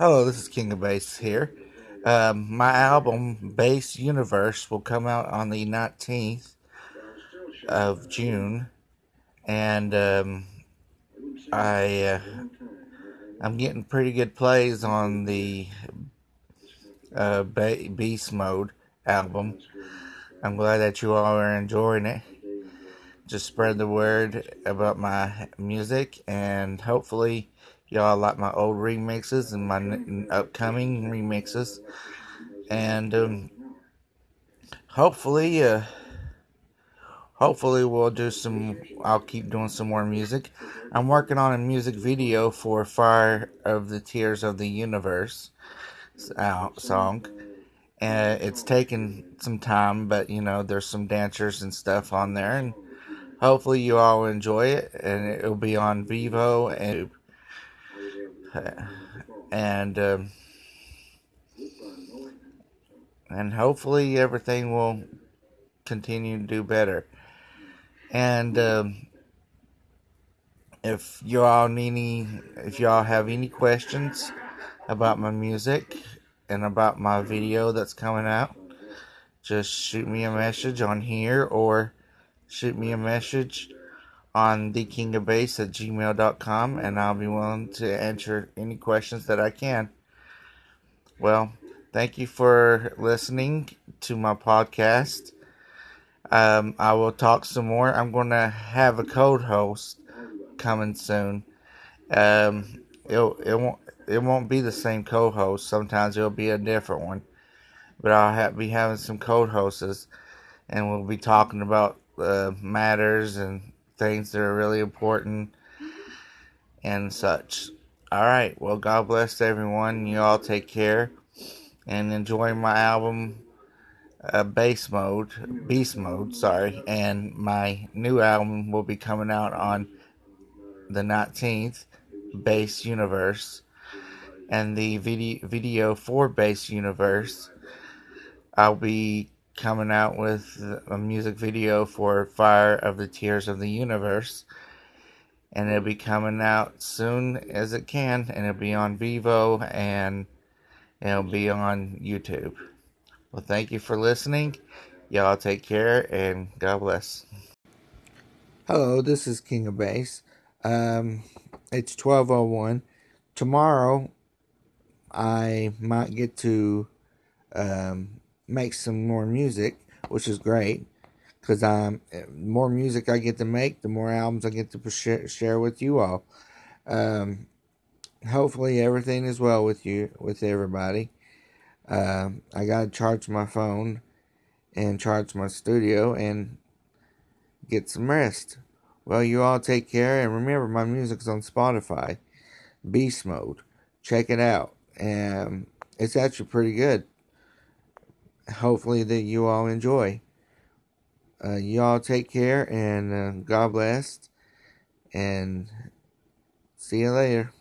Hello, this is King of Bass here. Um, my album, Bass Universe, will come out on the 19th of June, and um, I uh, I'm getting pretty good plays on the uh, Beast Mode album. I'm glad that you all are enjoying it. Just spread the word about my music, and hopefully y'all like my old remixes and my upcoming remixes. And um, hopefully uh, hopefully we'll do some i'll keep doing some more music. I'm working on a music video for fire of the tears of the universe song. And it's taken some time but you know there's some dancers and stuff on there. And hopefully you all enjoy it and it'll be on Vevo and and um, and hopefully everything will continue to do better. And um, if you all need any, if y'all have any questions about my music and about my video that's coming out, just shoot me a message on here or shoot me a message on thekingofbass at gmail.com and I'll be willing to answer any questions that I can. Well, thank you for listening to my podcast. Um, I will talk some more. I'm going to have a code host coming soon. Um, it it won't it won't be the same co-host. Sometimes it'll be a different one, but I'll be having some co-hosts, and we'll be talking about uh, matters and things that are really important and such. All right. Well, God bless everyone. You all take care and enjoy my album, uh, Bass Mode, Beast Mode, sorry. And my new album will be coming out on the 19th, Bass Universe. And the video, video for Bass Universe, I'll be coming out with a music video for Fire of the Tears of the Universe. And it'll be coming out soon as it can, and it'll be on Vevo and it'll be on YouTube. Well, thank you for listening. Y'all take care and God bless. Hello, this is King of Bass. Um, it's 1201. Tomorrow, I might get to um, make some more music, which is great because I'm more music I get to make, the more albums I get to share, with you all. Um, hopefully everything is well with you, with everybody. Um, I gotta charge my phone and charge my studio and get some rest. Well, you all take care and remember my music's on Spotify, Beast Mode. Check it out. and it's actually pretty good hopefully that you all enjoy. Uh, you all take care and uh, God bless. And see you later.